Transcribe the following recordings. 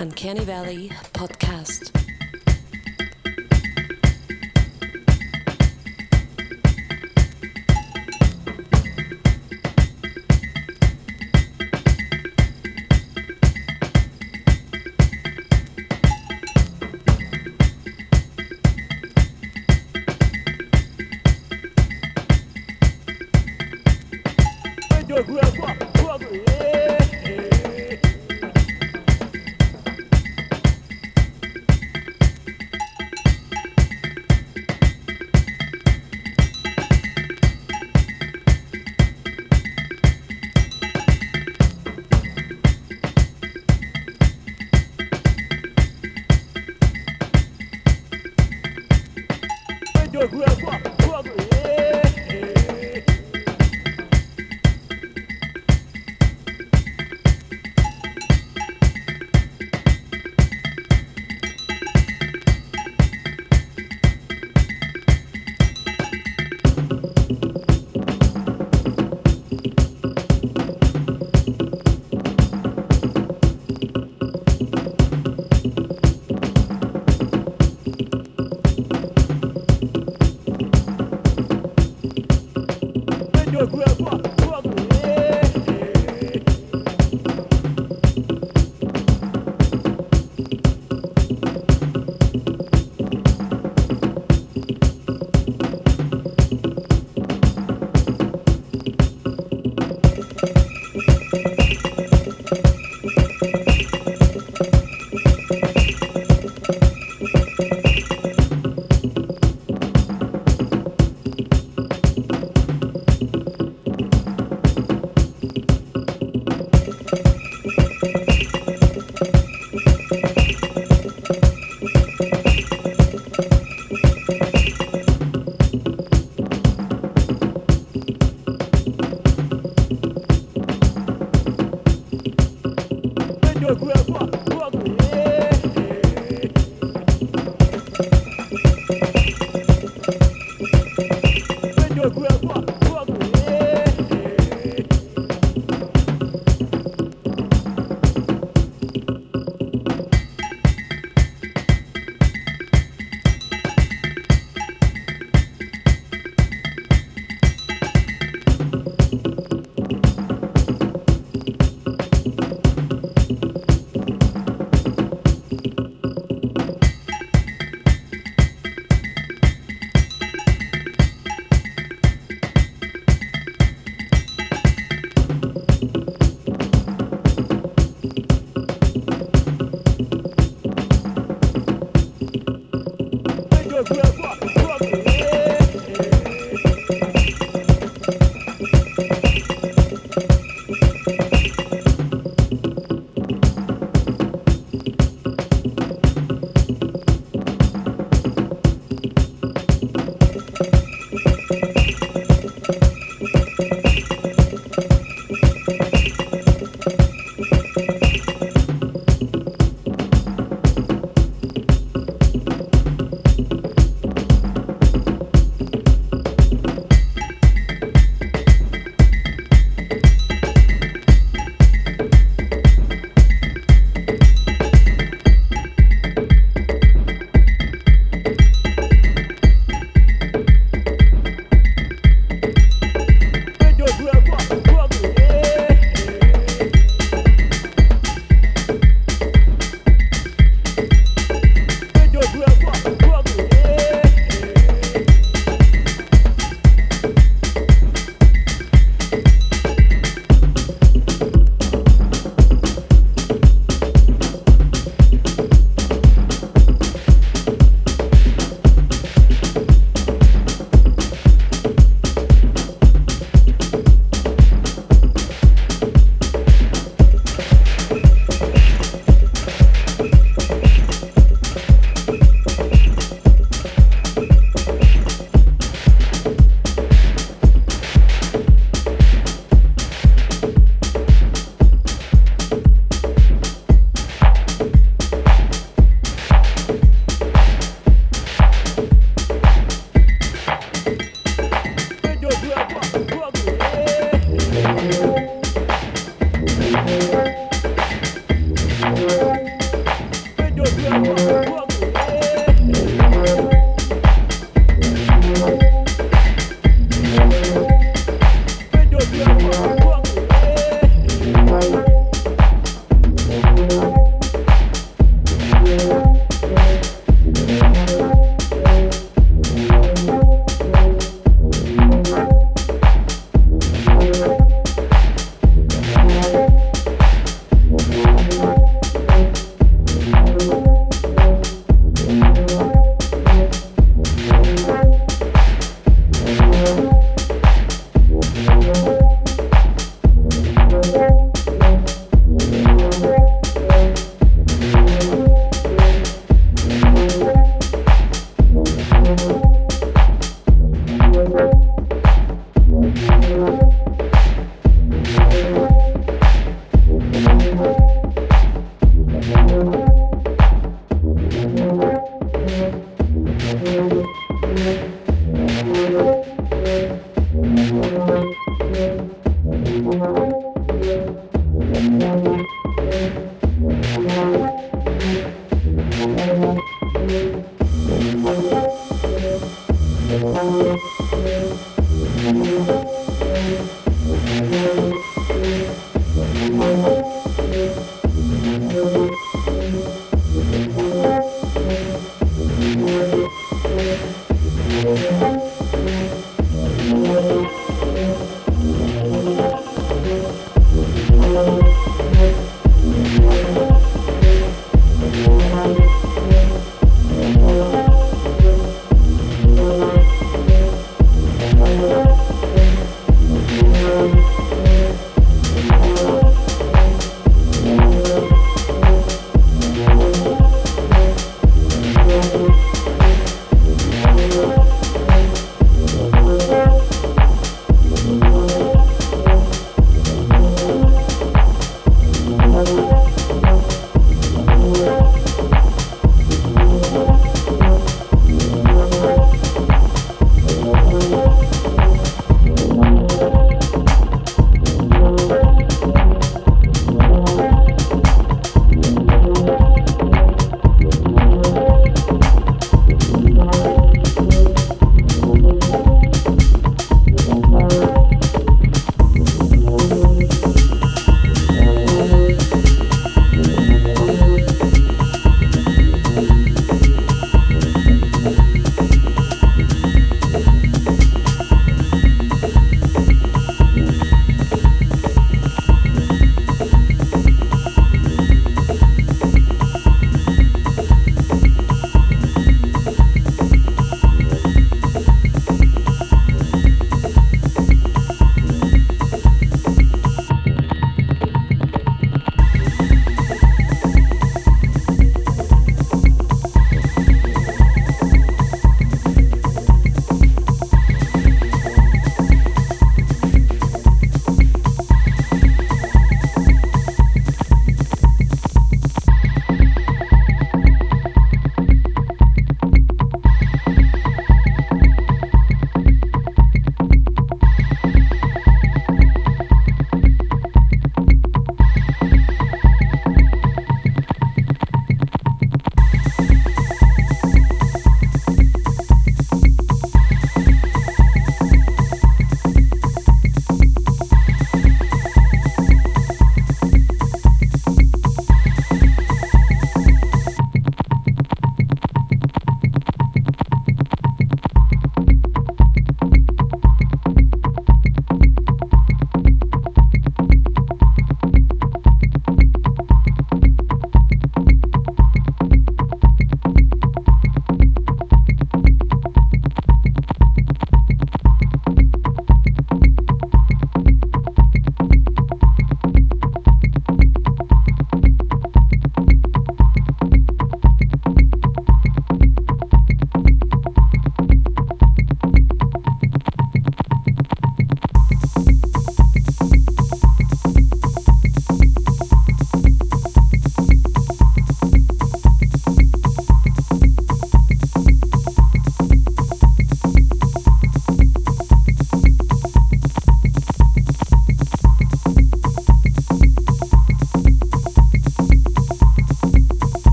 Uncanny Valley podcast.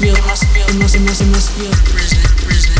feel, must feel, must, must, must feel present, present.